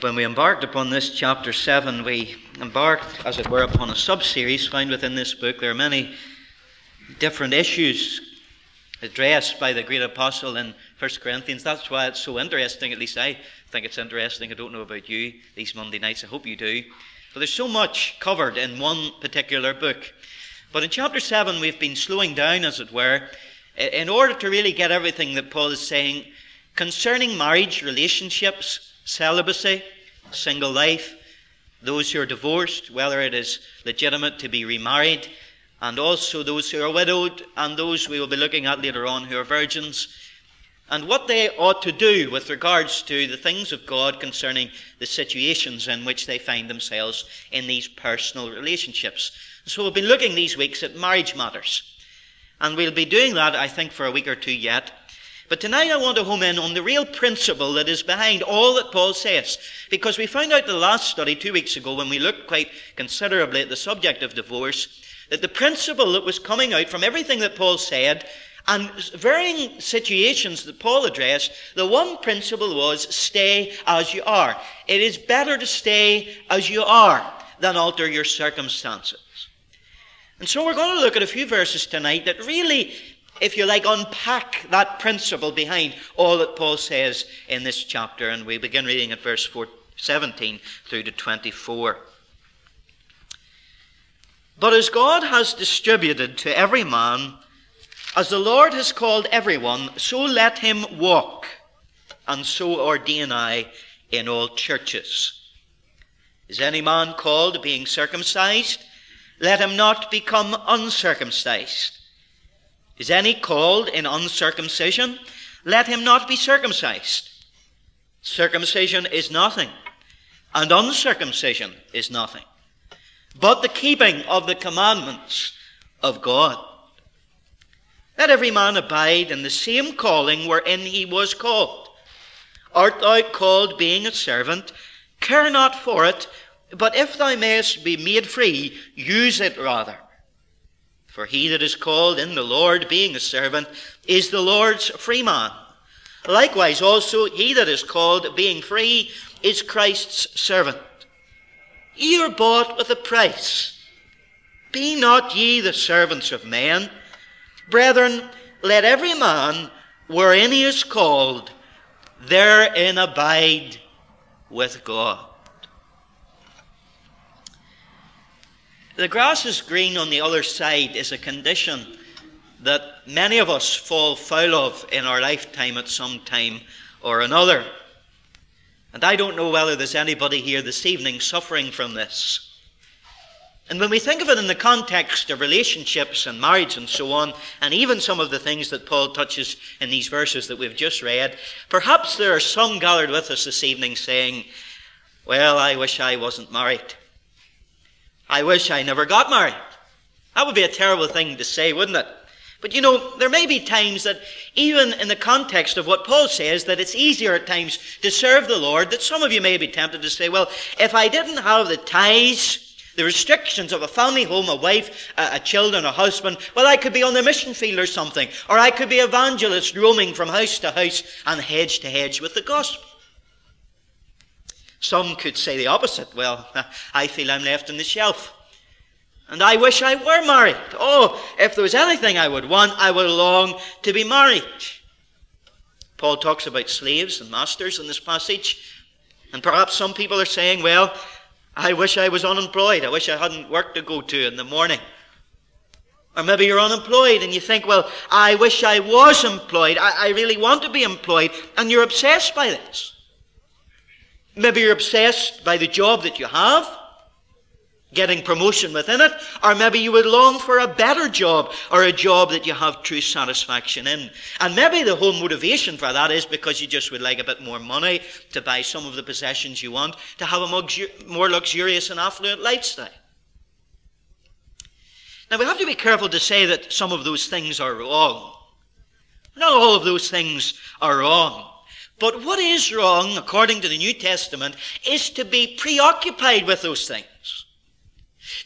When we embarked upon this chapter 7, we embarked, as it were, upon a sub series found within this book. There are many different issues addressed by the great apostle in 1 Corinthians. That's why it's so interesting, at least I think it's interesting. I don't know about you these Monday nights, I hope you do. But there's so much covered in one particular book. But in chapter 7, we've been slowing down, as it were, in order to really get everything that Paul is saying concerning marriage, relationships, celibacy, single life, those who are divorced, whether it is legitimate to be remarried, and also those who are widowed, and those we will be looking at later on who are virgins, and what they ought to do with regards to the things of God concerning the situations in which they find themselves in these personal relationships. So we've been looking these weeks at marriage matters. And we'll be doing that, I think, for a week or two yet. But tonight I want to home in on the real principle that is behind all that Paul says. Because we found out the last study two weeks ago when we looked quite considerably at the subject of divorce, that the principle that was coming out from everything that Paul said and varying situations that Paul addressed, the one principle was stay as you are. It is better to stay as you are than alter your circumstances. And so we're going to look at a few verses tonight that really if you like, unpack that principle behind all that Paul says in this chapter. And we begin reading at verse 4, 17 through to 24. But as God has distributed to every man, as the Lord has called everyone, so let him walk, and so ordain I in all churches. Is any man called being circumcised? Let him not become uncircumcised. Is any called in uncircumcision? Let him not be circumcised. Circumcision is nothing, and uncircumcision is nothing, but the keeping of the commandments of God. Let every man abide in the same calling wherein he was called. Art thou called being a servant? Care not for it, but if thou mayest be made free, use it rather. For he that is called in the Lord, being a servant, is the Lord's free man. Likewise also he that is called, being free, is Christ's servant. Ye are bought with a price. Be not ye the servants of men. Brethren, let every man, wherein he is called, therein abide with God. The grass is green on the other side is a condition that many of us fall foul of in our lifetime at some time or another. And I don't know whether there's anybody here this evening suffering from this. And when we think of it in the context of relationships and marriage and so on, and even some of the things that Paul touches in these verses that we've just read, perhaps there are some gathered with us this evening saying, Well, I wish I wasn't married. I wish I never got married. That would be a terrible thing to say, wouldn't it? But you know, there may be times that, even in the context of what Paul says, that it's easier at times to serve the Lord, that some of you may be tempted to say, well, if I didn't have the ties, the restrictions of a family home, a wife, a, a children, a husband, well, I could be on the mission field or something, or I could be evangelist roaming from house to house and hedge to hedge with the gospel. Some could say the opposite. Well, I feel I'm left on the shelf. And I wish I were married. Oh, if there was anything I would want, I would long to be married. Paul talks about slaves and masters in this passage. And perhaps some people are saying, well, I wish I was unemployed. I wish I hadn't work to go to in the morning. Or maybe you're unemployed and you think, well, I wish I was employed. I, I really want to be employed. And you're obsessed by this. Maybe you're obsessed by the job that you have, getting promotion within it, or maybe you would long for a better job or a job that you have true satisfaction in. And maybe the whole motivation for that is because you just would like a bit more money to buy some of the possessions you want, to have a more luxurious and affluent lifestyle. Now we have to be careful to say that some of those things are wrong. Not all of those things are wrong. But what is wrong, according to the New Testament, is to be preoccupied with those things.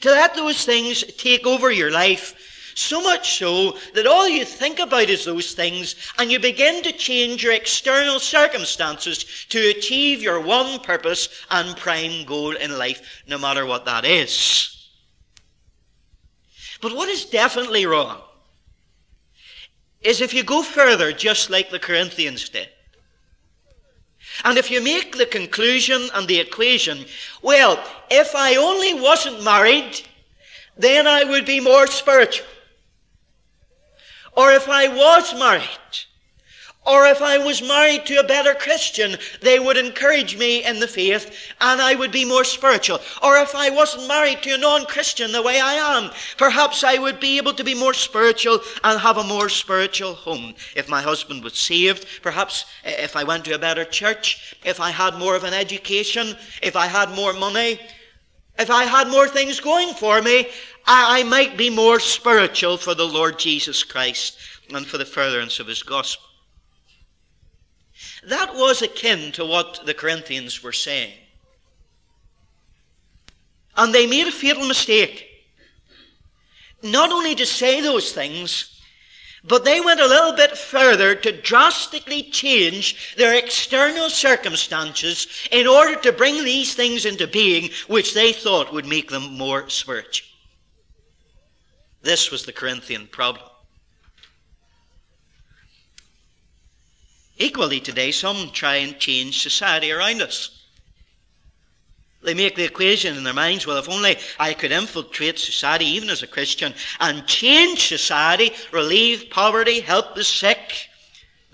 To let those things take over your life So much so that all you think about is those things, and you begin to change your external circumstances to achieve your one purpose and prime goal in life, no matter what that is. But what is definitely wrong is if you go further, just like the Corinthians did. And if you make the conclusion and the equation, well, if I only wasn't married, then I would be more spiritual. Or if I was married, or if I was married to a better Christian, they would encourage me in the faith and I would be more spiritual. Or if I wasn't married to a non-Christian the way I am, perhaps I would be able to be more spiritual and have a more spiritual home. If my husband was saved, perhaps if I went to a better church, if I had more of an education, if I had more money, if I had more things going for me, I, I might be more spiritual for the Lord Jesus Christ and for the furtherance of his gospel. That was akin to what the Corinthians were saying. And they made a fatal mistake. Not only to say those things, but they went a little bit further to drastically change their external circumstances in order to bring these things into being which they thought would make them more spiritual. This was the Corinthian problem. Equally today, some try and change society around us. They make the equation in their minds well, if only I could infiltrate society, even as a Christian, and change society, relieve poverty, help the sick,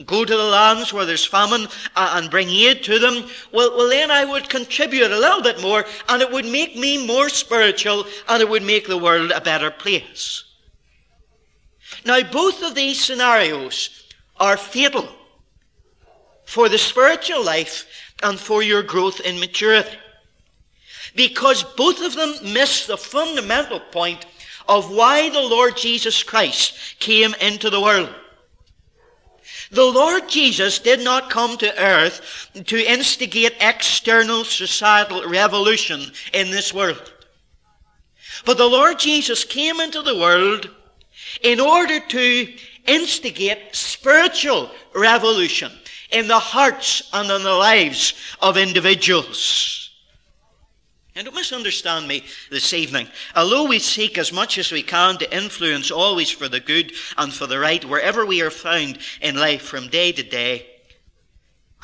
go to the lands where there's famine uh, and bring aid to them, well, well, then I would contribute a little bit more and it would make me more spiritual and it would make the world a better place. Now, both of these scenarios are fatal for the spiritual life and for your growth in maturity. Because both of them miss the fundamental point of why the Lord Jesus Christ came into the world. The Lord Jesus did not come to earth to instigate external societal revolution in this world. But the Lord Jesus came into the world in order to instigate spiritual revolution in the hearts and in the lives of individuals. And don't misunderstand me this evening. Although we seek as much as we can to influence always for the good and for the right wherever we are found in life from day to day,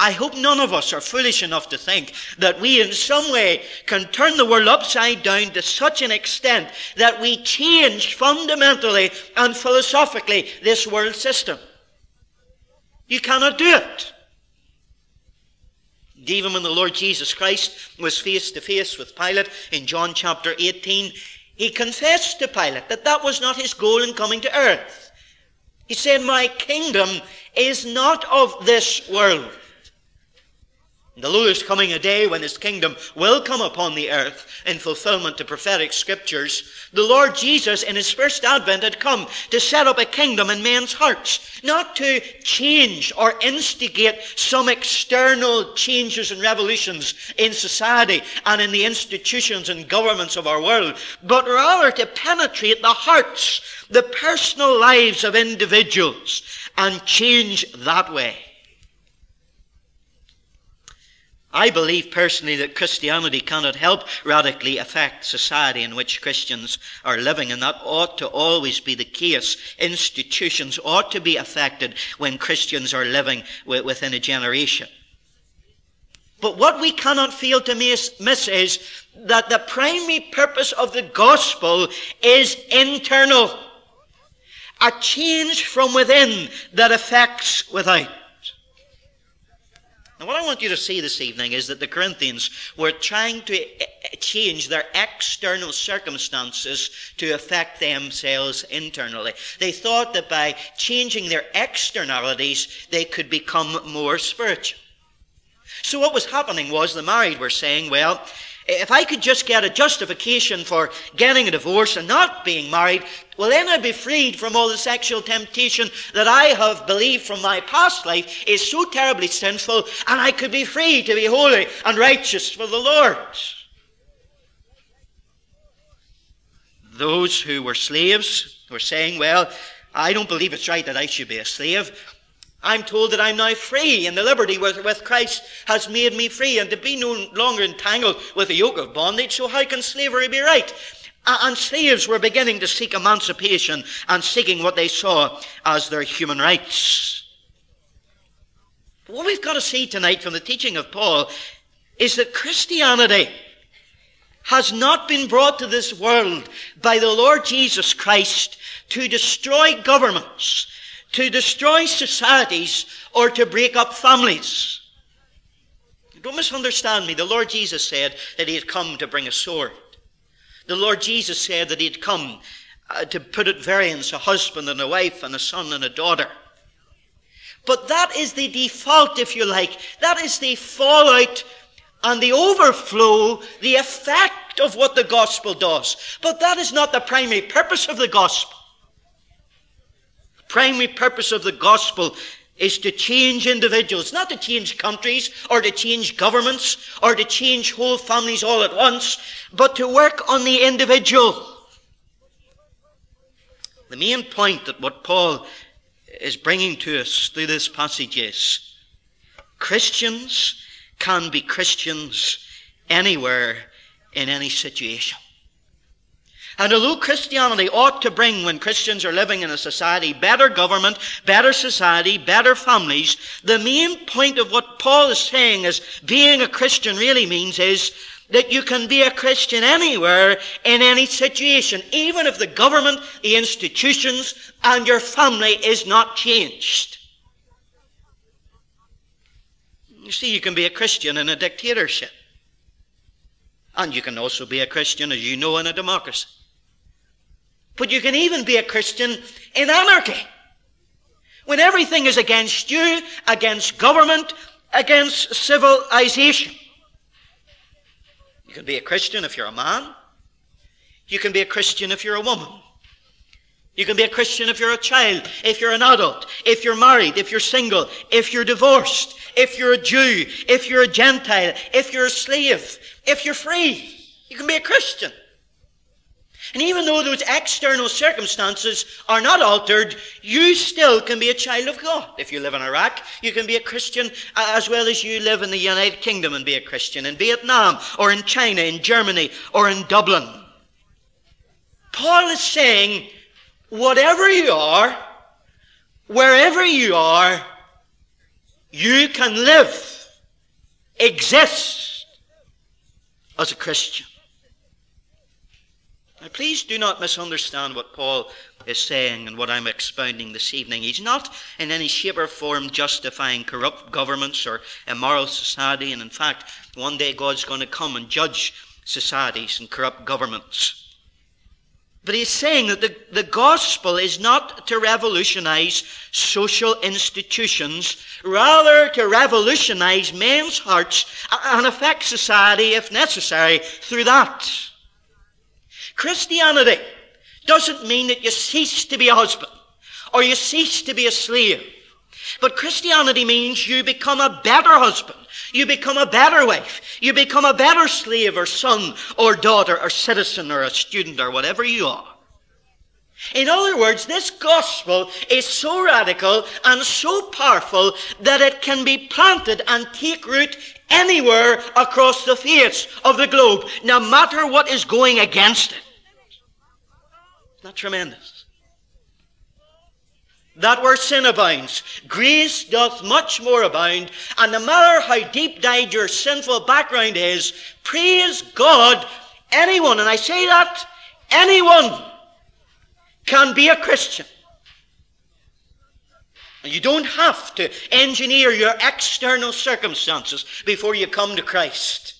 I hope none of us are foolish enough to think that we in some way can turn the world upside down to such an extent that we change fundamentally and philosophically this world system. You cannot do it. Even when the Lord Jesus Christ was face to face with Pilate in John chapter 18, he confessed to Pilate that that was not his goal in coming to earth. He said, My kingdom is not of this world. And although there's coming a day when his kingdom will come upon the earth in fulfillment to prophetic scriptures, the Lord Jesus in his first advent had come to set up a kingdom in men's hearts, not to change or instigate some external changes and revolutions in society and in the institutions and governments of our world, but rather to penetrate the hearts, the personal lives of individuals and change that way. I believe personally that Christianity cannot help radically affect society in which Christians are living, and that ought to always be the case. Institutions ought to be affected when Christians are living within a generation. But what we cannot fail to miss, is that the primary purpose of the gospel is internal. A change from within that affects without. Now, what I want you to see this evening is that the Corinthians were trying to eh, eh, change their external circumstances to affect themselves internally. They thought that by changing their externalities, they could become more spiritual. So, what was happening was the married were saying, well, if I could just get a justification for getting a divorce and not being married, well, then I'd be freed from all the sexual temptation that I have believed from my past life is so terribly sinful, and I could be free to be holy and righteous for the Lord. Those who were slaves were saying, Well, I don't believe it's right that I should be a slave. I'm told that I'm now free, and the liberty with, with Christ has made me free, and to be no longer entangled with the yoke of bondage, so how can slavery be right? And slaves were beginning to seek emancipation and seeking what they saw as their human rights. But what we've got to see tonight from the teaching of Paul is that Christianity has not been brought to this world by the Lord Jesus Christ to destroy governments to destroy societies or to break up families. Don't misunderstand me. The Lord Jesus said that He had come to bring a sword. The Lord Jesus said that He had come uh, to put at variance a husband and a wife and a son and a daughter. But that is the default, if you like. That is the fallout and the overflow, the effect of what the gospel does. But that is not the primary purpose of the gospel primary purpose of the gospel is to change individuals, not to change countries or to change governments or to change whole families all at once, but to work on the individual. The main point that what Paul is bringing to us through this passage is Christians can be Christians anywhere in any situation. And although Christianity ought to bring, when Christians are living in a society, better government, better society, better families, the main point of what Paul is saying is being a Christian really means is that you can be a Christian anywhere in any situation, even if the government, the institutions, and your family is not changed. You see, you can be a Christian in a dictatorship. And you can also be a Christian, as you know, in a democracy. But you can even be a Christian in anarchy. When everything is against you, against government, against civilization. You can be a Christian if you're a man. You can be a Christian if you're a woman. You can be a Christian if you're a child, if you're an adult, if you're married, if you're single, if you're divorced, if you're a Jew, if you're a Gentile, if you're a slave, if you're free. You can be a Christian. And even though those external circumstances are not altered, you still can be a child of God. If you live in Iraq, you can be a Christian as well as you live in the United Kingdom and be a Christian, in Vietnam, or in China, in Germany, or in Dublin. Paul is saying, whatever you are, wherever you are, you can live, exist as a Christian. Now, please do not misunderstand what Paul is saying and what I'm expounding this evening. He's not in any shape or form justifying corrupt governments or immoral society, and in fact, one day God's going to come and judge societies and corrupt governments. But he's saying that the, the gospel is not to revolutionize social institutions, rather to revolutionize men's hearts and affect society, if necessary, through that. Christianity doesn't mean that you cease to be a husband or you cease to be a slave. But Christianity means you become a better husband. You become a better wife. You become a better slave or son or daughter or citizen or a student or whatever you are. In other words, this gospel is so radical and so powerful that it can be planted and take root anywhere across the face of the globe, no matter what is going against it. Not tremendous. That where sin abounds, grace doth much more abound, and no matter how deep dyed your sinful background is, praise God, anyone, and I say that, anyone can be a Christian. And you don't have to engineer your external circumstances before you come to Christ.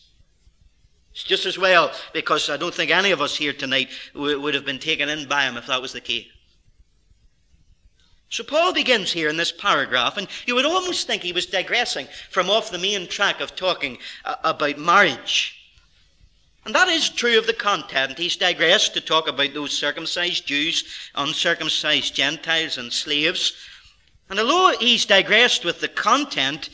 It's just as well because I don't think any of us here tonight would have been taken in by him if that was the case. So Paul begins here in this paragraph, and you would almost think he was digressing from off the main track of talking uh, about marriage. And that is true of the content. He's digressed to talk about those circumcised Jews, uncircumcised Gentiles, and slaves. And although he's digressed with the content,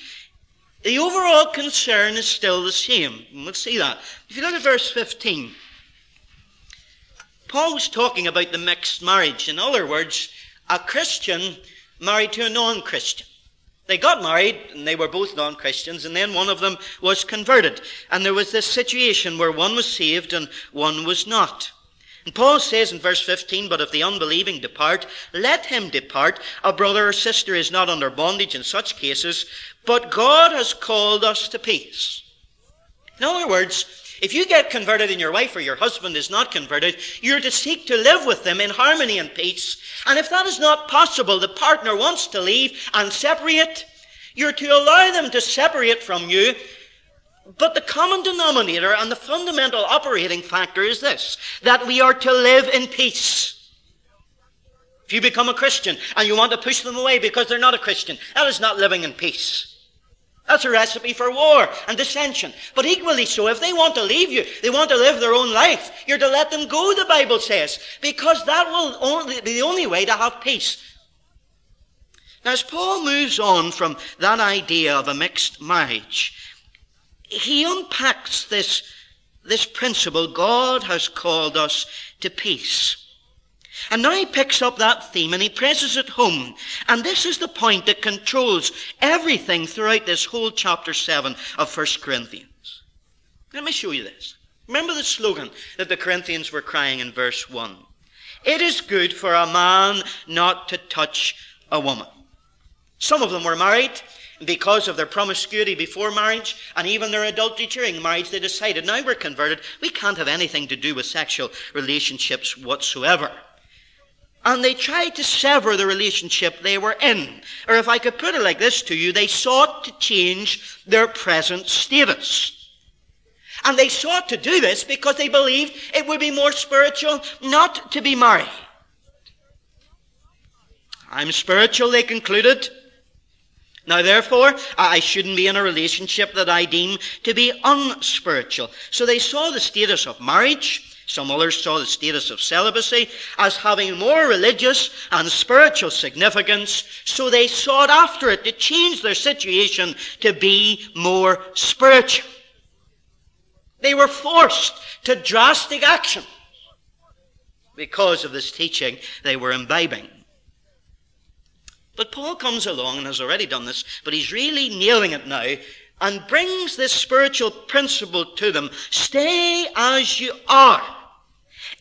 the overall concern is still the same. And we'll see that. If you look at verse 15, Paul was talking about the mixed marriage. In other words, a Christian married to a non Christian. They got married and they were both non Christians, and then one of them was converted. And there was this situation where one was saved and one was not. And Paul says in verse 15, But if the unbelieving depart, let him depart. A brother or sister is not under bondage in such cases, but God has called us to peace. In other words, if you get converted and your wife or your husband is not converted, you're to seek to live with them in harmony and peace. And if that is not possible, the partner wants to leave and separate, you're to allow them to separate from you. But the common denominator and the fundamental operating factor is this that we are to live in peace. If you become a Christian and you want to push them away because they're not a Christian, that is not living in peace. That's a recipe for war and dissension. But equally so, if they want to leave you, they want to live their own life, you're to let them go, the Bible says, because that will only be the only way to have peace. Now, as Paul moves on from that idea of a mixed marriage, he unpacks this, this principle God has called us to peace. And now he picks up that theme and he presses it home. And this is the point that controls everything throughout this whole chapter 7 of 1 Corinthians. Let me show you this. Remember the slogan that the Corinthians were crying in verse 1. It is good for a man not to touch a woman. Some of them were married because of their promiscuity before marriage and even their adultery during marriage. They decided, now we're converted, we can't have anything to do with sexual relationships whatsoever and they tried to sever the relationship they were in. Or if I could put it like this to you, they sought to change their present status. And they sought to do this because they believed it would be more spiritual not to be married. I'm spiritual, they concluded. Now, therefore, I shouldn't be in a relationship that I deem to be unspiritual. So they saw the status of marriage some others saw the status of celibacy as having more religious and spiritual significance, so they sought after it to change their situation to be more spiritual. They were forced to drastic action because of this teaching they were imbibing. But Paul comes along and has already done this, but he's really nailing it now and brings this spiritual principle to them. Stay as you are.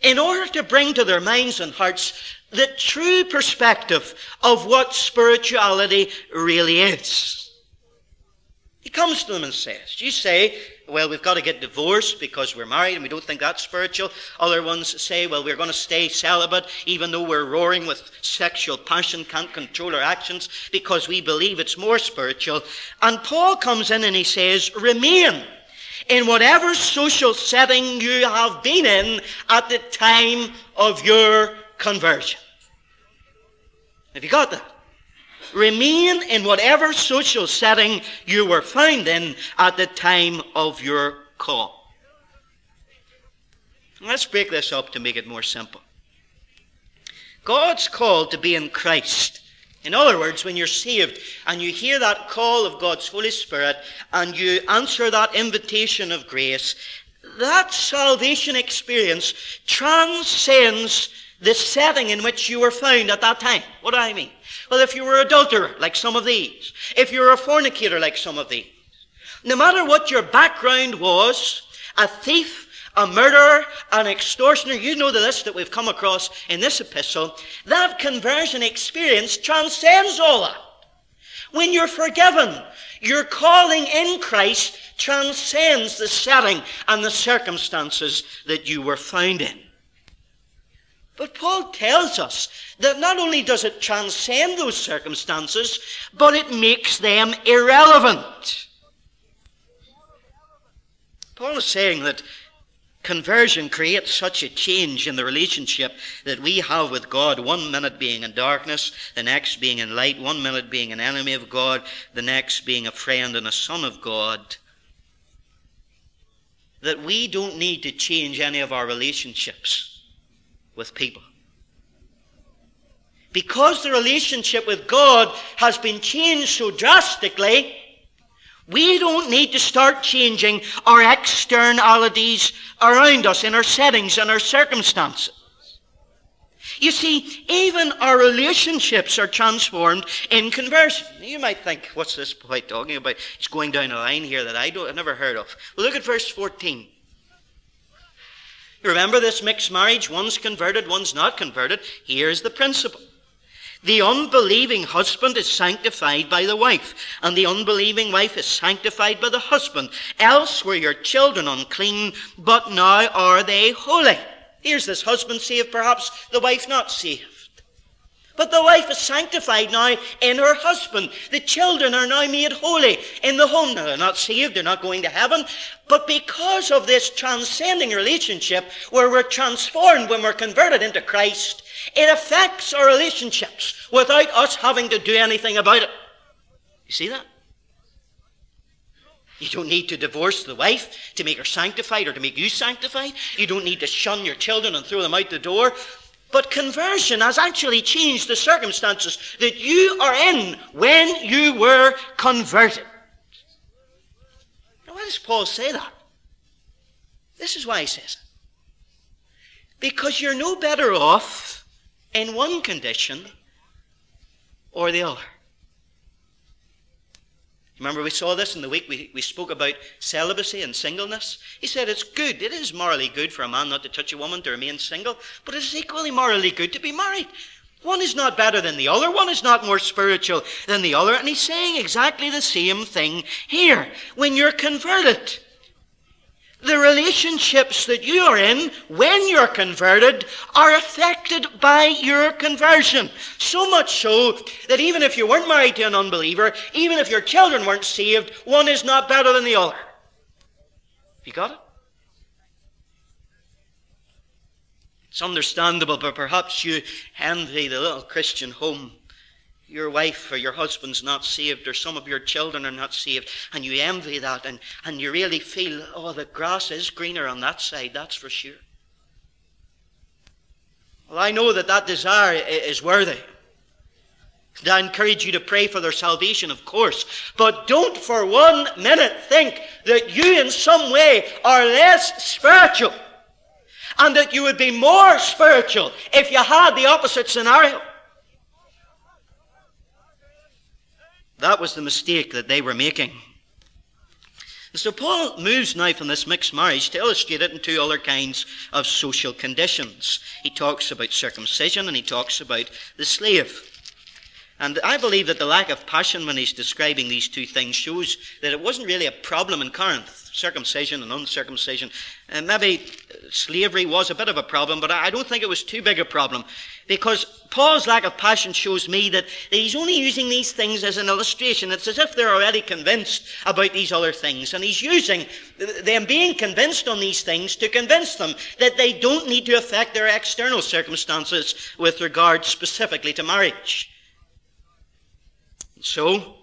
In order to bring to their minds and hearts the true perspective of what spirituality really is. He comes to them and says, You say, well, we've got to get divorced because we're married and we don't think that's spiritual. Other ones say, well, we're going to stay celibate even though we're roaring with sexual passion, can't control our actions because we believe it's more spiritual. And Paul comes in and he says, remain in whatever social setting you have been in at the time of your conversion. Have you got that? Remain in whatever social setting you were found in at the time of your call. Let's break this up to make it more simple. God's call to be in Christ. In other words, when you're saved and you hear that call of God's Holy Spirit and you answer that invitation of grace, that salvation experience transcends the setting in which you were found at that time. What do I mean? If you were an adulterer, like some of these, if you were a fornicator, like some of these, no matter what your background was, a thief, a murderer, an extortioner, you know the list that we've come across in this epistle, that conversion experience transcends all that. When you're forgiven, your calling in Christ transcends the setting and the circumstances that you were found in. But Paul tells us that not only does it transcend those circumstances, but it makes them irrelevant. Paul is saying that conversion creates such a change in the relationship that we have with God, one minute being in darkness, the next being in light, one minute being an enemy of God, the next being a friend and a son of God, that we don't need to change any of our relationships with people. Because the relationship with God has been changed so drastically, we don't need to start changing our externalities around us in our settings and our circumstances. You see, even our relationships are transformed in conversion. You might think, what's this boy talking about? He's going down a line here that I don't, I've never heard of. Well, look at verse 14. Remember this mixed marriage? One's converted, one's not converted. Here's the principle. The unbelieving husband is sanctified by the wife, and the unbelieving wife is sanctified by the husband. Else were your children unclean, but now are they holy. Here's this husband saved, perhaps the wife not saved. But the wife is sanctified now in her husband. The children are now made holy in the home. Now, they're not saved, they're not going to heaven. But because of this transcending relationship, where we're transformed when we're converted into Christ, it affects our relationships without us having to do anything about it. You see that? You don't need to divorce the wife to make her sanctified or to make you sanctified. You don't need to shun your children and throw them out the door. But conversion has actually changed the circumstances that you are in when you were converted. Now, why does Paul say that? This is why he says it. Because you're no better off in one condition or the other. Remember, we saw this in the week we, we spoke about celibacy and singleness. He said it's good, it is morally good for a man not to touch a woman to remain single, but it is equally morally good to be married. One is not better than the other, one is not more spiritual than the other, and he's saying exactly the same thing here. When you're converted, the relationships that you are in when you're converted are affected by your conversion. So much so that even if you weren't married to an unbeliever, even if your children weren't saved, one is not better than the other. You got it? It's understandable, but perhaps you envy the little Christian home your wife or your husband's not saved or some of your children are not saved and you envy that and, and you really feel, oh, the grass is greener on that side, that's for sure. Well, I know that that desire is worthy. And I encourage you to pray for their salvation, of course. But don't for one minute think that you in some way are less spiritual and that you would be more spiritual if you had the opposite scenario. That was the mistake that they were making. And so Paul moves now from this mixed marriage to illustrate it in two other kinds of social conditions. He talks about circumcision and he talks about the slave. And I believe that the lack of passion when he's describing these two things shows that it wasn't really a problem in Corinth, circumcision and uncircumcision. And maybe slavery was a bit of a problem, but I don't think it was too big a problem. Because Paul's lack of passion shows me that, that he's only using these things as an illustration. It's as if they're already convinced about these other things. And he's using them being convinced on these things to convince them that they don't need to affect their external circumstances with regard specifically to marriage. So,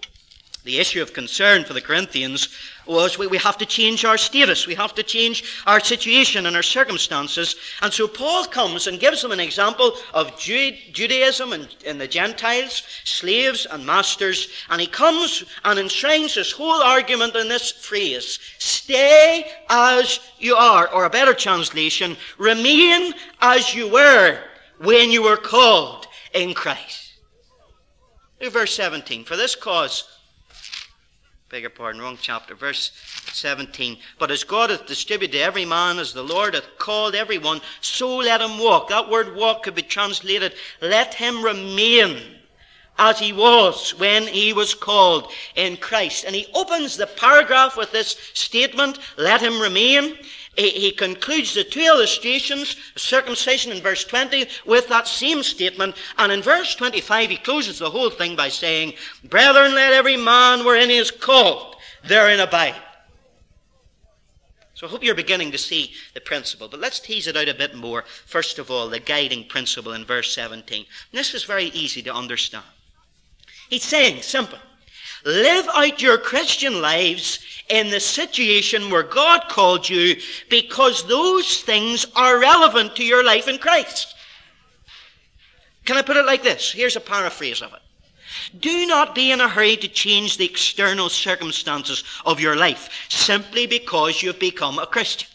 the issue of concern for the Corinthians was we, have to change our status. We have to change our situation and our circumstances. And so Paul comes and gives them an example of Judaism and, and the Gentiles, slaves and masters. And he comes and enshrines his whole argument in this phrase Stay as you are. Or a better translation, remain as you were when you were called in Christ. Verse 17. For this cause beg your pardon, wrong chapter, verse 17. But as God hath distributed to every man, as the Lord hath called every one, so let him walk. That word walk could be translated, let him remain as he was when he was called in Christ. And he opens the paragraph with this statement, let him remain he concludes the two illustrations, circumcision in verse 20, with that same statement. And in verse 25, he closes the whole thing by saying, Brethren, let every man wherein he is called therein abide. So I hope you're beginning to see the principle. But let's tease it out a bit more. First of all, the guiding principle in verse 17. And this is very easy to understand. He's saying, simple, live out your Christian lives in the situation where God called you because those things are relevant to your life in Christ. Can I put it like this? Here's a paraphrase of it. Do not be in a hurry to change the external circumstances of your life simply because you've become a Christian.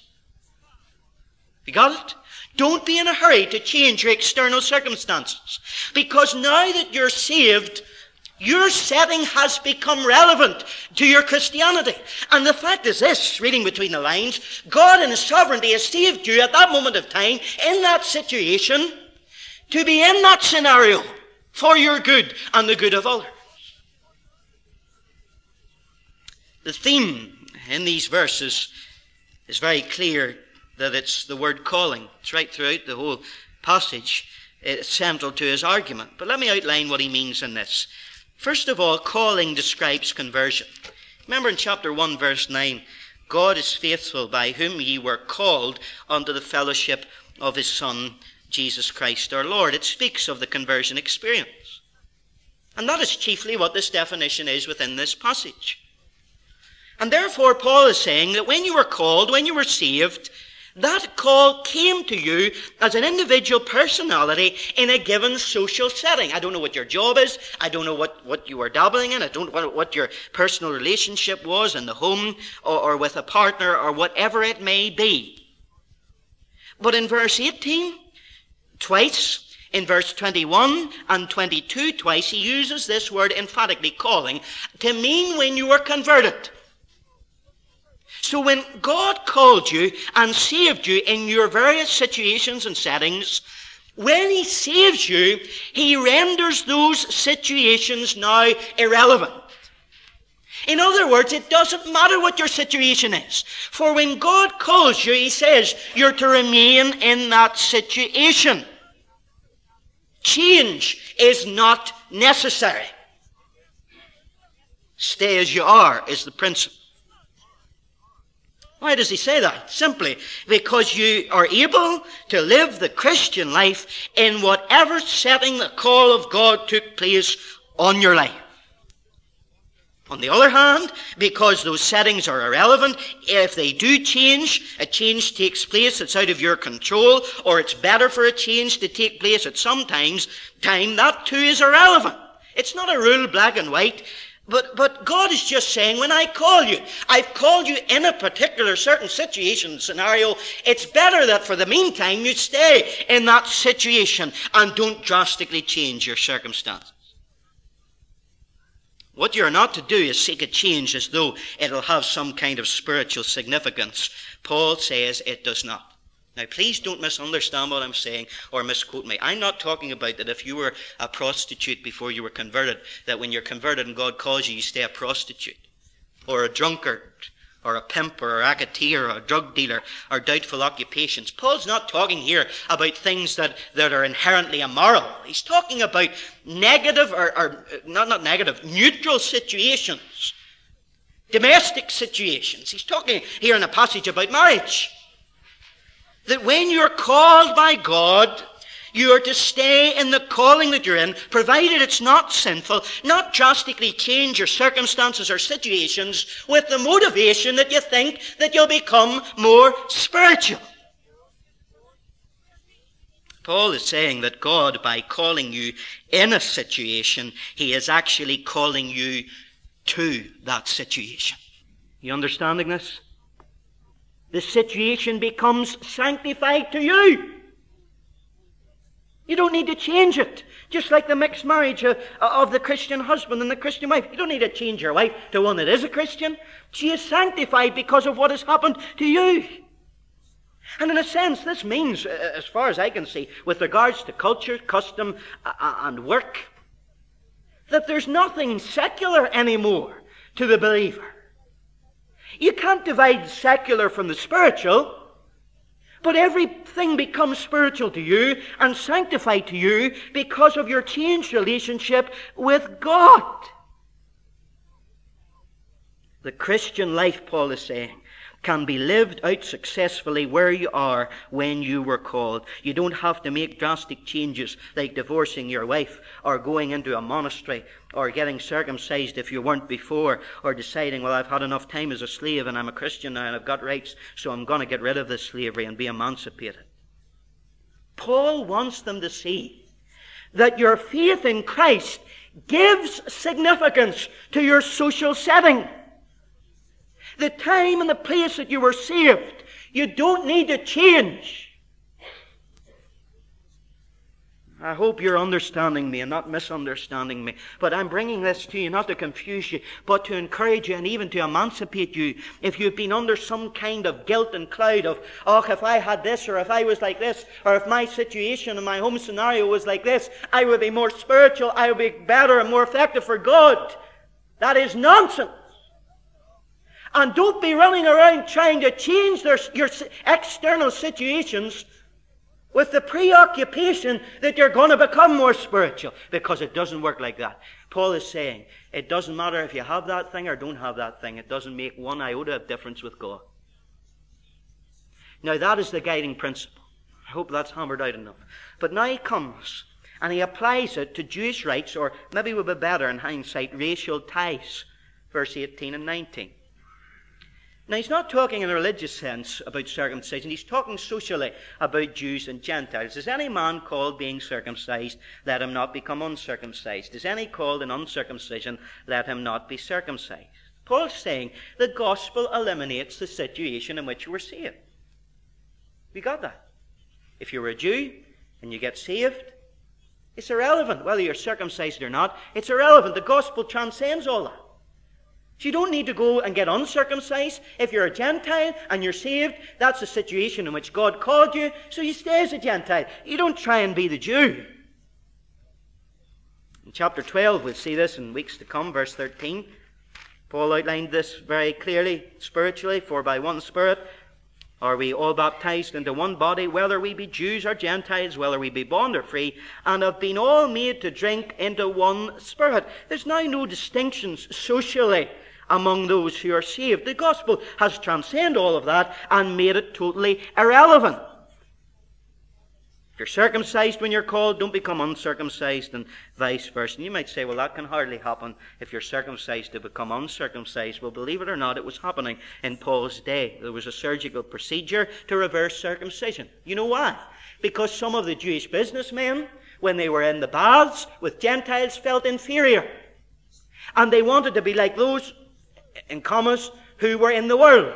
You got it? Don't be in a hurry to change your external circumstances. Because now that you're saved, your setting has become relevant to your Christianity. And the fact is this, reading between the lines, God in His sovereignty has saved you at that moment of time, in that situation, to be in that scenario for your good and the good of others. The theme in these verses is very clear that it's the word calling. It's right throughout the whole passage. It's central to his argument. But let me outline what he means in this. First of all, calling describes conversion. Remember in chapter 1, verse 9, God is faithful by whom ye were called unto the fellowship of his Son, Jesus Christ our Lord. It speaks of the conversion experience. And that is chiefly what this definition is within this passage. And therefore, Paul is saying that when you were called, when you were saved, that call came to you as an individual personality in a given social setting. I don't know what your job is. I don't know what, what you were dabbling in. I don't know what your personal relationship was in the home or, or with a partner or whatever it may be. But in verse 18, twice, in verse 21 and 22, twice, he uses this word emphatically, calling, to mean when you were converted. So when God called you and saved you in your various situations and settings, when He saves you, He renders those situations now irrelevant. In other words, it doesn't matter what your situation is. For when God calls you, He says you're to remain in that situation. Change is not necessary. Stay as you are is the principle. Why does he say that? Simply because you are able to live the Christian life in whatever setting the call of God took place on your life. On the other hand, because those settings are irrelevant, if they do change, a change takes place that's out of your control, or it's better for a change to take place at some times, time, that too is irrelevant. It's not a rule black and white. But, but God is just saying, when I call you, I've called you in a particular certain situation, scenario. It's better that for the meantime you stay in that situation and don't drastically change your circumstances. What you're not to do is seek a change as though it'll have some kind of spiritual significance. Paul says it does not. Now, please don't misunderstand what I'm saying or misquote me. I'm not talking about that if you were a prostitute before you were converted, that when you're converted and God calls you, you stay a prostitute, or a drunkard, or a pimp, or a racketeer, or a drug dealer, or doubtful occupations. Paul's not talking here about things that, that are inherently immoral. He's talking about negative, or, or not, not negative, neutral situations, domestic situations. He's talking here in a passage about marriage that when you're called by God, you are to stay in the calling that you're in, provided it's not sinful, not drastically change your circumstances or situations with the motivation that you think that you'll become more spiritual. Paul is saying that God, by calling you in a situation, he is actually calling you to that situation. You understanding this? The situation becomes sanctified to you. You don't need to change it. Just like the mixed marriage uh, of the Christian husband and the Christian wife. You don't need to change your wife to one that is a Christian. She is sanctified because of what has happened to you. And in a sense, this means, uh, as far as I can see, with regards to culture, custom, uh, and work, that there's nothing secular anymore to the believer. You can't divide secular from the spiritual. But everything becomes spiritual to you and sanctified to you because of your changed relationship with God. The Christian life, Paul is saying, can be lived out successfully where you are when you were called. You don't have to make drastic changes like divorcing your wife or going into a monastery or getting circumcised if you weren't before or deciding, well, I've had enough time as a slave and I'm a Christian now and I've got rights, so I'm going to get rid of this slavery and be emancipated. Paul wants them to see that your faith in Christ gives significance to your social setting the time and the place that you were saved. You don't need to change. I hope you're understanding me and not misunderstanding me. But I'm bringing this to you not to confuse you, but to encourage you and even to emancipate you. If you've been under some kind of guilt and cloud of, oh, if I had this, or if I was like this, or if my situation and my home scenario was like this, I would be more spiritual, I would be better and more effective for God. That is nonsense. And don't be running around trying to change their, your external situations with the preoccupation that you're going to become more spiritual because it doesn't work like that. Paul is saying it doesn't matter if you have that thing or don't have that thing. It doesn't make one iota of difference with God. Now that is the guiding principle. I hope that's hammered out enough. But now he comes and he applies it to Jewish rites, or maybe would be better in hindsight, racial ties. Verse 18 and 19. Now, he's not talking in a religious sense about circumcision. He's talking socially about Jews and Gentiles. Is any man called being circumcised? Let him not become uncircumcised. Is any called in uncircumcision? Let him not be circumcised. Paul's saying the gospel eliminates the situation in which you were saved. We got that? If you were a Jew and you get saved, it's irrelevant whether you're circumcised or not. It's irrelevant. The gospel transcends all that. So you don't need to go and get uncircumcised. If you're a Gentile and you're saved, that's the situation in which God called you, so you stay as a Gentile. You don't try and be the Jew. In chapter 12, we'll see this in weeks to come, verse 13. Paul outlined this very clearly spiritually, for by one Spirit are we all baptized into one body, whether we be Jews or Gentiles, whether we be bond or free, and have been all made to drink into one Spirit. There's now no distinctions socially among those who are saved. The gospel has transcended all of that and made it totally irrelevant. If you're circumcised when you're called, don't become uncircumcised, and vice versa. And you might say, well, that can hardly happen if you're circumcised to become uncircumcised. Well, believe it or not, it was happening in Paul's day. There was a surgical procedure to reverse circumcision. You know why? Because some of the Jewish businessmen, when they were in the baths with Gentiles, felt inferior. And they wanted to be like those in commas, who were in the world.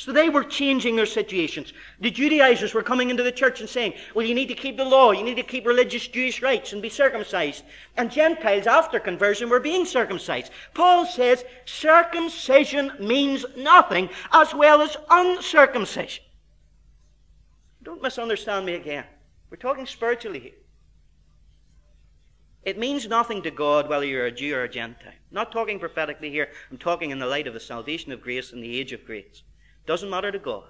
So they were changing their situations. The Judaizers were coming into the church and saying, well, you need to keep the law, you need to keep religious Jewish rites and be circumcised. And Gentiles, after conversion, were being circumcised. Paul says circumcision means nothing as well as uncircumcision. Don't misunderstand me again. We're talking spiritually here. It means nothing to God whether you're a Jew or a Gentile. I'm not talking prophetically here. I'm talking in the light of the salvation of grace and the age of grace. Doesn't matter to God.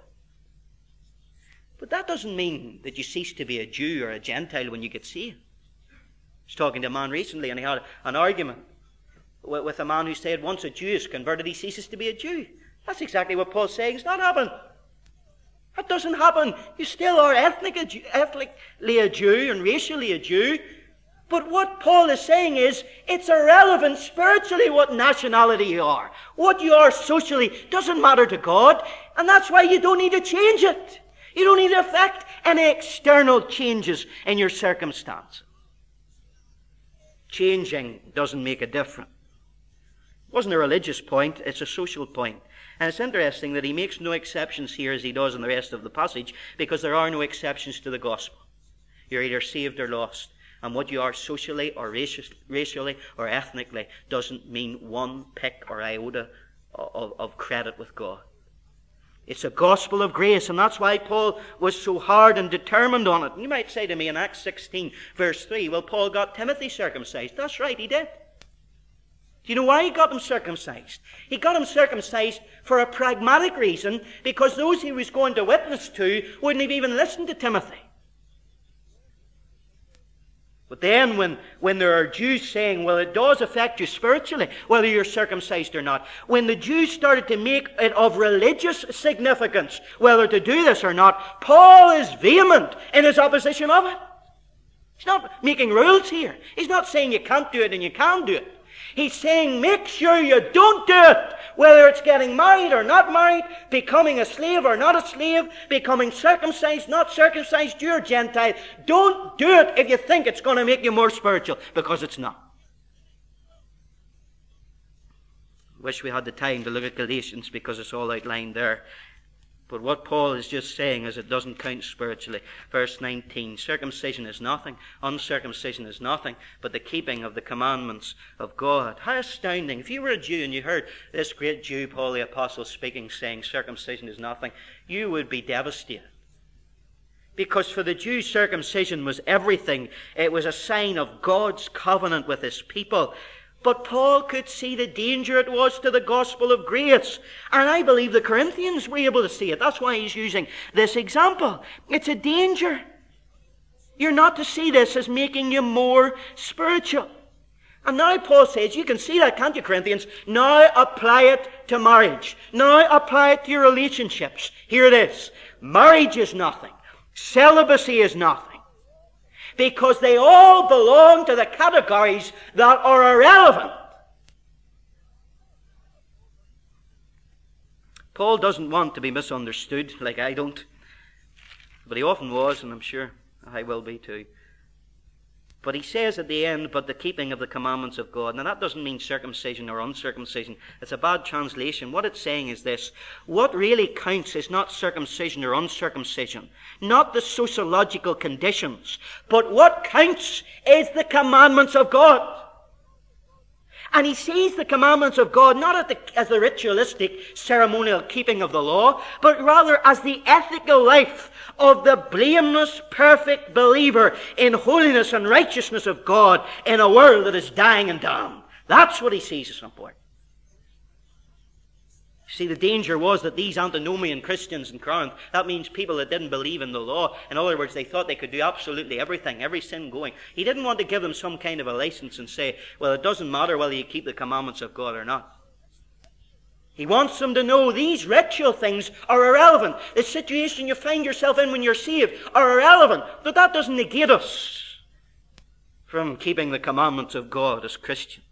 But that doesn't mean that you cease to be a Jew or a Gentile when you get saved. I was talking to a man recently and he had an argument with a man who said once a Jew is converted, he ceases to be a Jew. That's exactly what Paul's saying. It's not happening. That doesn't happen. You still are ethnically a Jew and racially a Jew. But what Paul is saying is, it's irrelevant spiritually what nationality you are. What you are socially doesn't matter to God, and that's why you don't need to change it. You don't need to affect any external changes in your circumstances. Changing doesn't make a difference. It wasn't a religious point, it's a social point. And it's interesting that he makes no exceptions here as he does in the rest of the passage, because there are no exceptions to the gospel. You're either saved or lost and what you are socially or racially or ethnically doesn't mean one pick or iota of, of credit with God. It's a gospel of grace, and that's why Paul was so hard and determined on it. And you might say to me in Acts 16, verse 3, well, Paul got Timothy circumcised. That's right, he did. Do you know why he got him circumcised? He got him circumcised for a pragmatic reason, because those he was going to witness to wouldn't have even listened to Timothy. But then, when, when there are Jews saying, well, it does affect you spiritually, whether you're circumcised or not, when the Jews started to make it of religious significance, whether to do this or not, Paul is vehement in his opposition of it. He's not making rules here. He's not saying you can't do it and you can do it. He's saying make sure you don't do it. Whether it's getting married or not married, becoming a slave or not a slave, becoming circumcised, not circumcised, Jew or Gentile. Don't do it if you think it's going to make you more spiritual, because it's not. Wish we had the time to look at Galatians because it's all outlined there. But what Paul is just saying is it doesn't count spiritually. Verse 19 Circumcision is nothing, uncircumcision is nothing, but the keeping of the commandments of God. How astounding. If you were a Jew and you heard this great Jew, Paul the Apostle, speaking, saying circumcision is nothing, you would be devastated. Because for the Jews, circumcision was everything. It was a sign of God's covenant with his people. But Paul could see the danger it was to the gospel of grace. And I believe the Corinthians were able to see it. That's why he's using this example. It's a danger. You're not to see this as making you more spiritual. And now Paul says, you can see that, can't you, Corinthians? Now apply it to marriage. Now apply it to your relationships. Here it is. Marriage is nothing. Celibacy is nothing because they all belong to the categories that are irrelevant. Paul doesn't want to be misunderstood, like I don't. But he often was, and I'm sure I will be too. But he says at the end, but the keeping of the commandments of God. Now that doesn't mean circumcision or uncircumcision. It's a bad translation. What it's saying is this. What really counts is not circumcision or uncircumcision. Not the sociological conditions. But what counts is the commandments of God. And he sees the commandments of God not the, as the ritualistic ceremonial keeping of the law, but rather as the ethical life of the blameless, perfect believer in holiness and righteousness of God in a world that is dying and damned. That's what he sees as important. See, the danger was that these antinomian Christians in Corinth, that means people that didn't believe in the law. In other words, they thought they could do absolutely everything, every sin going. He didn't want to give them some kind of a license and say, well, it doesn't matter whether you keep the commandments of God or not. He wants them to know these ritual things are irrelevant. The situation you find yourself in when you're saved are irrelevant. But that doesn't negate us from keeping the commandments of God as Christians.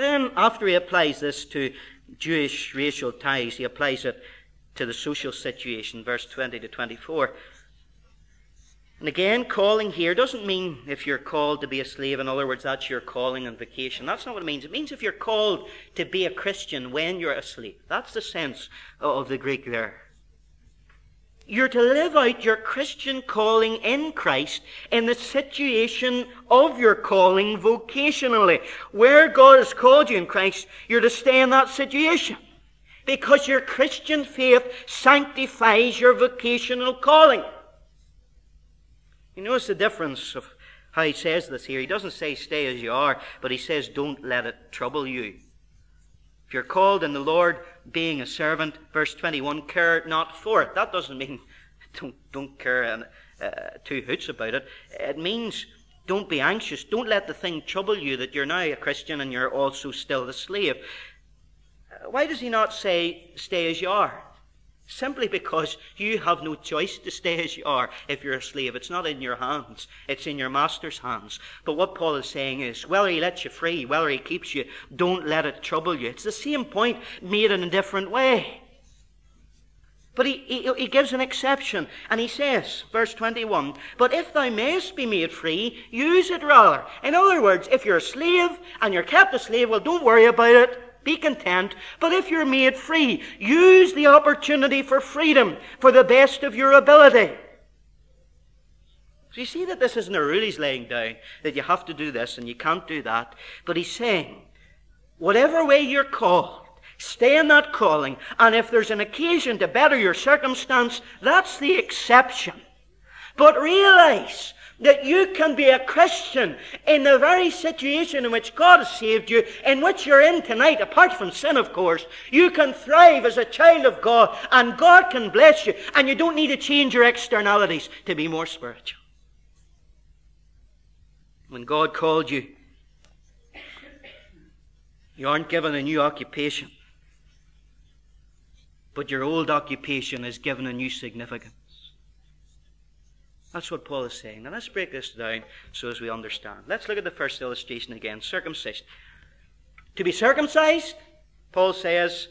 Then, after he applies this to Jewish racial ties, he applies it to the social situation, verse 20 to 24. And again, calling here doesn't mean if you're called to be a slave. In other words, that's your calling and vocation. That's not what it means. It means if you're called to be a Christian when you're a slave. That's the sense of the Greek there. You're to live out your Christian calling in Christ in the situation of your calling vocationally. Where God has called you in Christ, you're to stay in that situation. Because your Christian faith sanctifies your vocational calling. You notice the difference of how he says this here. He doesn't say stay as you are, but he says don't let it trouble you. If you're called in the Lord, being a servant, verse 21, care not for it. That doesn't mean don't, don't care uh, uh, two hoots about it. It means don't be anxious. Don't let the thing trouble you that you're now a Christian and you're also still the slave. Uh, why does he not say stay as you are? Simply because you have no choice to stay as you are if you're a slave. It's not in your hands, it's in your master's hands. But what Paul is saying is whether he lets you free, whether he keeps you, don't let it trouble you. It's the same point made in a different way. But he, he, he, gives an exception, and he says, verse 21, But if thou mayest be made free, use it rather. In other words, if you're a slave and you're kept a slave, well, don't worry about it. Be content. But if you're made free, use the opportunity for freedom for the best of your ability. So you see that this isn't a rule he's laying down, that you have to do this and you can't do that. But he's saying, whatever way you're called, stay in that calling. And if there's an occasion to better your circumstance, that's the exception. But realize that you can be a Christian in the very situation in which God has saved you, in which you're in tonight, apart from sin, of course. You can thrive as a child of God, and God can bless you, and you don't need to change your externalities to be more spiritual. When God called you, you aren't given a new occupation, but your old occupation is given a new significance. That's what Paul is saying. Now let's break this down so as we understand. Let's look at the first illustration again circumcision. To be circumcised, Paul says,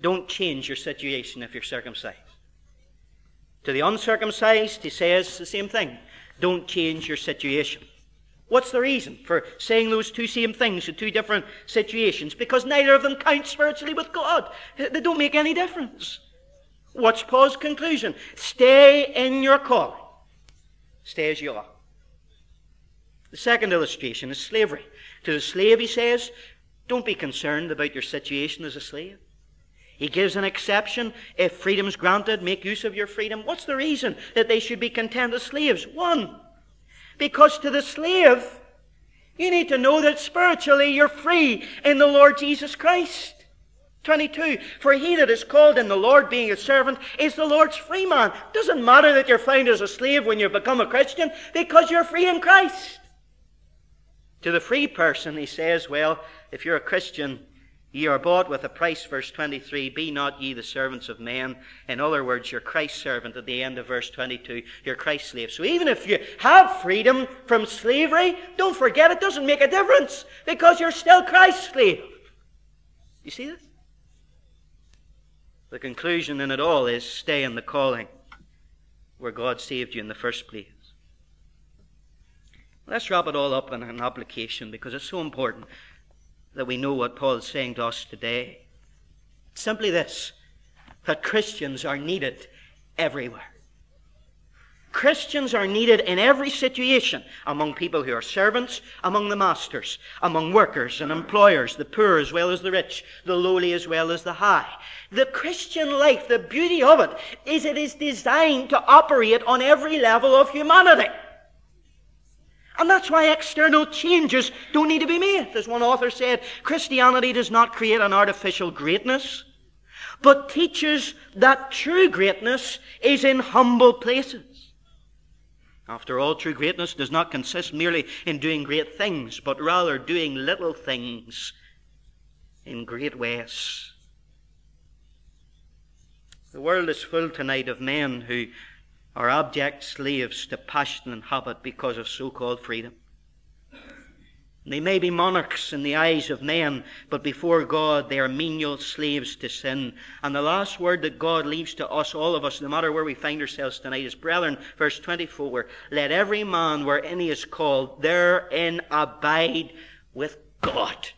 don't change your situation if you're circumcised. To the uncircumcised, he says the same thing. Don't change your situation. What's the reason for saying those two same things in two different situations? Because neither of them count spiritually with God. They don't make any difference. What's Paul's conclusion? Stay in your calling. Stay as you are. The second illustration is slavery. To the slave, he says, don't be concerned about your situation as a slave. He gives an exception. If freedom's granted, make use of your freedom. What's the reason that they should be content as slaves? One, because to the slave, you need to know that spiritually you're free in the Lord Jesus Christ. 22. For he that is called in the Lord being a servant is the Lord's free man. Doesn't matter that you're found as a slave when you become a Christian because you're free in Christ. To the free person, he says, well, if you're a Christian, Ye are bought with a price, verse 23. Be not ye the servants of men. In other words, you're Christ's servant at the end of verse 22. You're Christ's slave. So even if you have freedom from slavery, don't forget it doesn't make a difference because you're still Christ's slave. You see this? The conclusion in it all is stay in the calling where God saved you in the first place. Let's wrap it all up in an application because it's so important that we know what Paul is saying to us today. Simply this that Christians are needed everywhere. Christians are needed in every situation among people who are servants, among the masters, among workers and employers, the poor as well as the rich, the lowly as well as the high. The Christian life, the beauty of it, is it is designed to operate on every level of humanity. And that's why external changes don't need to be made. As one author said, Christianity does not create an artificial greatness, but teaches that true greatness is in humble places. After all, true greatness does not consist merely in doing great things, but rather doing little things in great ways. The world is full tonight of men who are abject slaves to passion and habit because of so called freedom. They may be monarchs in the eyes of men, but before God they are menial slaves to sin. And the last word that God leaves to us, all of us, no matter where we find ourselves tonight, is, brethren, verse 24, let every man wherein he is called therein abide with God.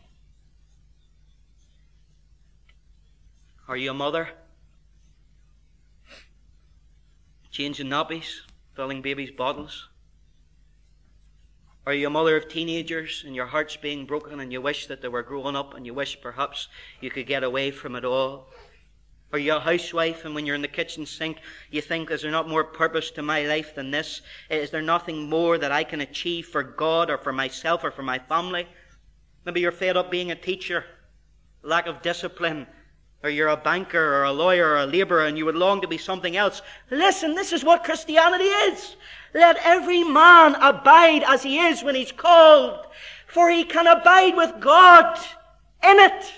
Are you a mother? changing nappies, filling babies' bottles? Are you a mother of teenagers and your heart's being broken and you wish that they were growing up and you wish perhaps you could get away from it all? Are you a housewife and when you're in the kitchen sink you think, is there not more purpose to my life than this? Is there nothing more that I can achieve for God or for myself or for my family? Maybe you're fed up being a teacher, lack of discipline, or you're a banker or a lawyer or a laborer and you would long to be something else. Listen, this is what Christianity is. Let every man abide as he is when he's called, for he can abide with God in it.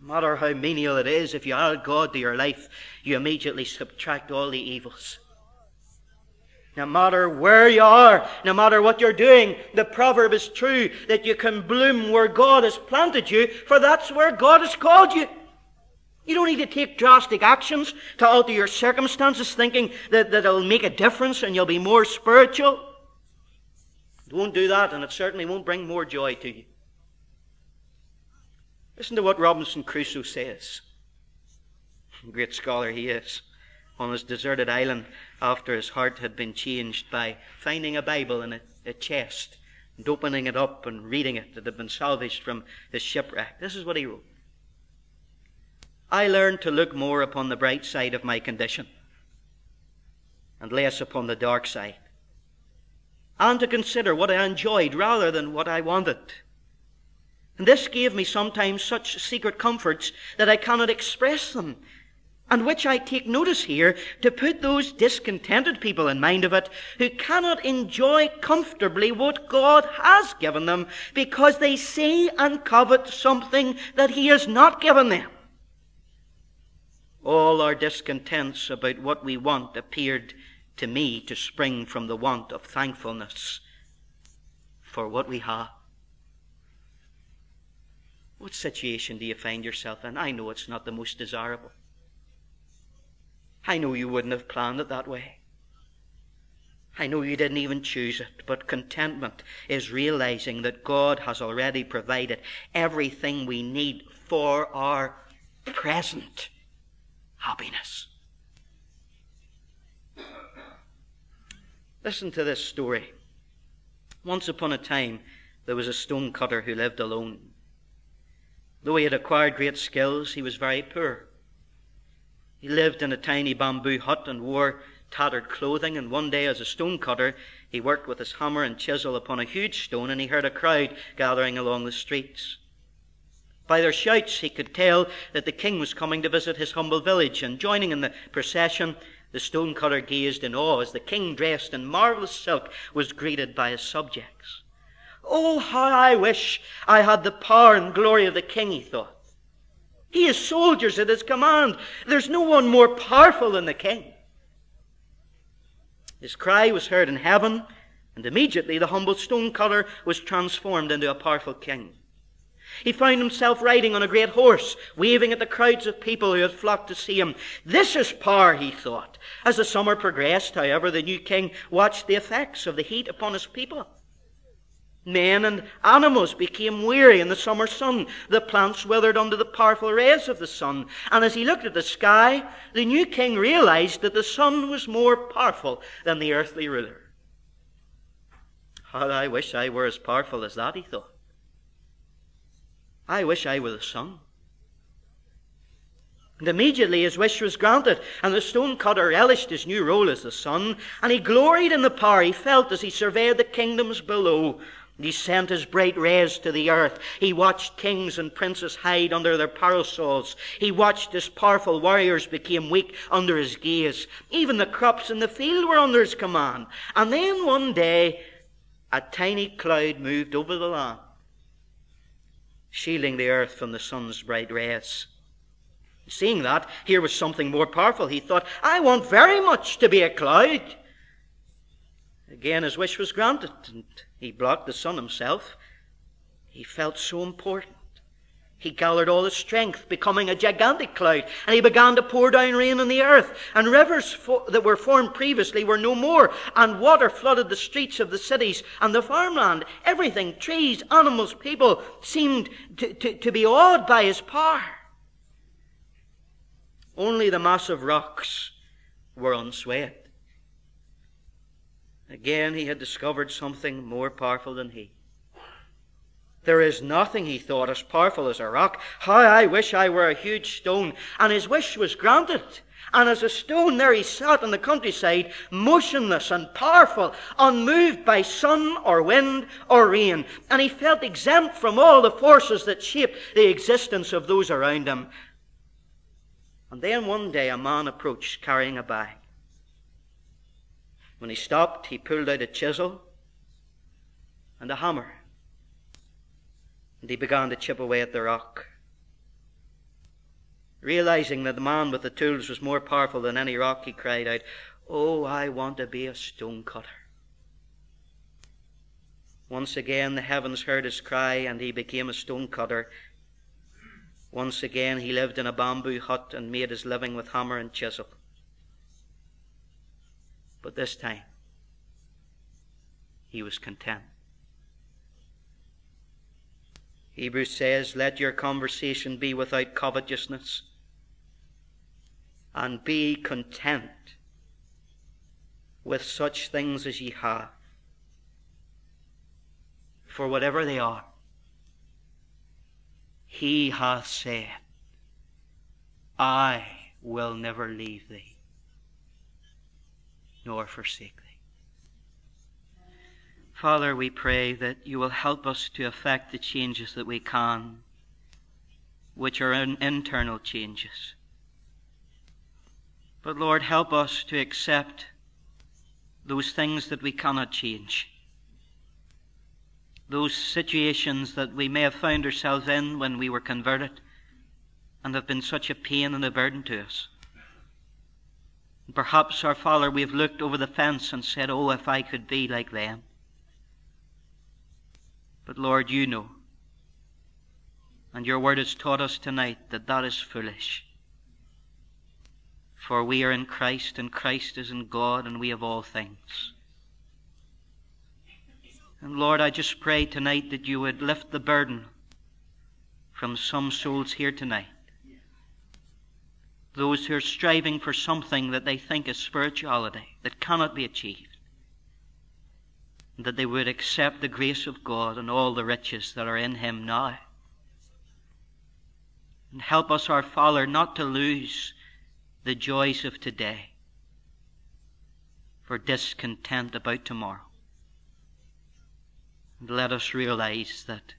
No matter how menial it is, if you add God to your life, you immediately subtract all the evils. No matter where you are, no matter what you're doing, the proverb is true that you can bloom where God has planted you, for that's where God has called you. You don't need to take drastic actions to alter your circumstances thinking that, that it'll make a difference and you'll be more spiritual. It won't do that, and it certainly won't bring more joy to you. Listen to what Robinson Crusoe says. Great scholar he is on his deserted island after his heart had been changed by finding a Bible in a, a chest and opening it up and reading it that had been salvaged from his shipwreck. This is what he wrote. I learned to look more upon the bright side of my condition and less upon the dark side, and to consider what I enjoyed rather than what I wanted. And this gave me sometimes such secret comforts that I cannot express them and which I take notice here to put those discontented people in mind of it who cannot enjoy comfortably what God has given them because they see and covet something that He has not given them. All our discontents about what we want appeared to me to spring from the want of thankfulness for what we have. What situation do you find yourself in? I know it's not the most desirable. I know you wouldn't have planned it that way. I know you didn't even choose it, but contentment is realizing that God has already provided everything we need for our present happiness. Listen to this story. Once upon a time, there was a stonecutter who lived alone. Though he had acquired great skills, he was very poor. He lived in a tiny bamboo hut and wore tattered clothing, and one day as a stonecutter, he worked with his hammer and chisel upon a huge stone, and he heard a crowd gathering along the streets. By their shouts, he could tell that the king was coming to visit his humble village, and joining in the procession, the stonecutter gazed in awe as the king, dressed in marvelous silk, was greeted by his subjects. Oh, how I wish I had the power and glory of the king, he thought. He has soldiers at his command. There's no one more powerful than the king. His cry was heard in heaven, and immediately the humble stonecutter was transformed into a powerful king. He found himself riding on a great horse, waving at the crowds of people who had flocked to see him. This is power, he thought. As the summer progressed, however, the new king watched the effects of the heat upon his people. Men and animals became weary in the summer sun. The plants withered under the powerful rays of the sun. And as he looked at the sky, the new king realized that the sun was more powerful than the earthly ruler. How I wish I were as powerful as that, he thought. I wish I were the sun. And immediately his wish was granted, and the stonecutter relished his new role as the sun, and he gloried in the power he felt as he surveyed the kingdoms below. He sent his bright rays to the earth. He watched kings and princes hide under their parasols. He watched his powerful warriors became weak under his gaze. Even the crops in the field were under his command. And then one day, a tiny cloud moved over the land shielding the earth from the sun's bright rays. Seeing that, here was something more powerful, he thought, I want very much to be a cloud. Again, his wish was granted, and he blocked the sun himself. He felt so important. He gathered all his strength, becoming a gigantic cloud, and he began to pour down rain on the earth. And rivers fo- that were formed previously were no more, and water flooded the streets of the cities and the farmland. Everything, trees, animals, people, seemed to, to, to be awed by his power. Only the massive rocks were unswayed. Again, he had discovered something more powerful than he. There is nothing, he thought, as powerful as a rock. How I wish I were a huge stone. And his wish was granted. And as a stone, there he sat in the countryside, motionless and powerful, unmoved by sun or wind or rain. And he felt exempt from all the forces that shape the existence of those around him. And then one day a man approached carrying a bag. When he stopped, he pulled out a chisel and a hammer and he began to chip away at the rock. Realizing that the man with the tools was more powerful than any rock, he cried out, Oh, I want to be a stonecutter. Once again, the heavens heard his cry, and he became a stonecutter. Once again, he lived in a bamboo hut and made his living with hammer and chisel. But this time, he was content. Hebrews says, Let your conversation be without covetousness, and be content with such things as ye have. For whatever they are, he hath said, I will never leave thee, nor forsake thee. Father, we pray that you will help us to effect the changes that we can, which are internal changes. But Lord, help us to accept those things that we cannot change. Those situations that we may have found ourselves in when we were converted and have been such a pain and a burden to us. Perhaps, our Father, we have looked over the fence and said, Oh, if I could be like them. But Lord, you know. And your word has taught us tonight that that is foolish. For we are in Christ, and Christ is in God, and we have all things. And Lord, I just pray tonight that you would lift the burden from some souls here tonight. Those who are striving for something that they think is spirituality that cannot be achieved. That they would accept the grace of God and all the riches that are in Him now. And help us, our Father, not to lose the joys of today for discontent about tomorrow. And let us realize that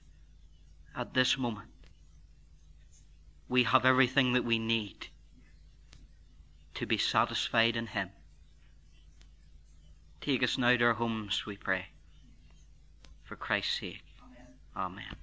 at this moment we have everything that we need to be satisfied in Him. Take us now to our homes, we pray. For Christ's sake. Amen.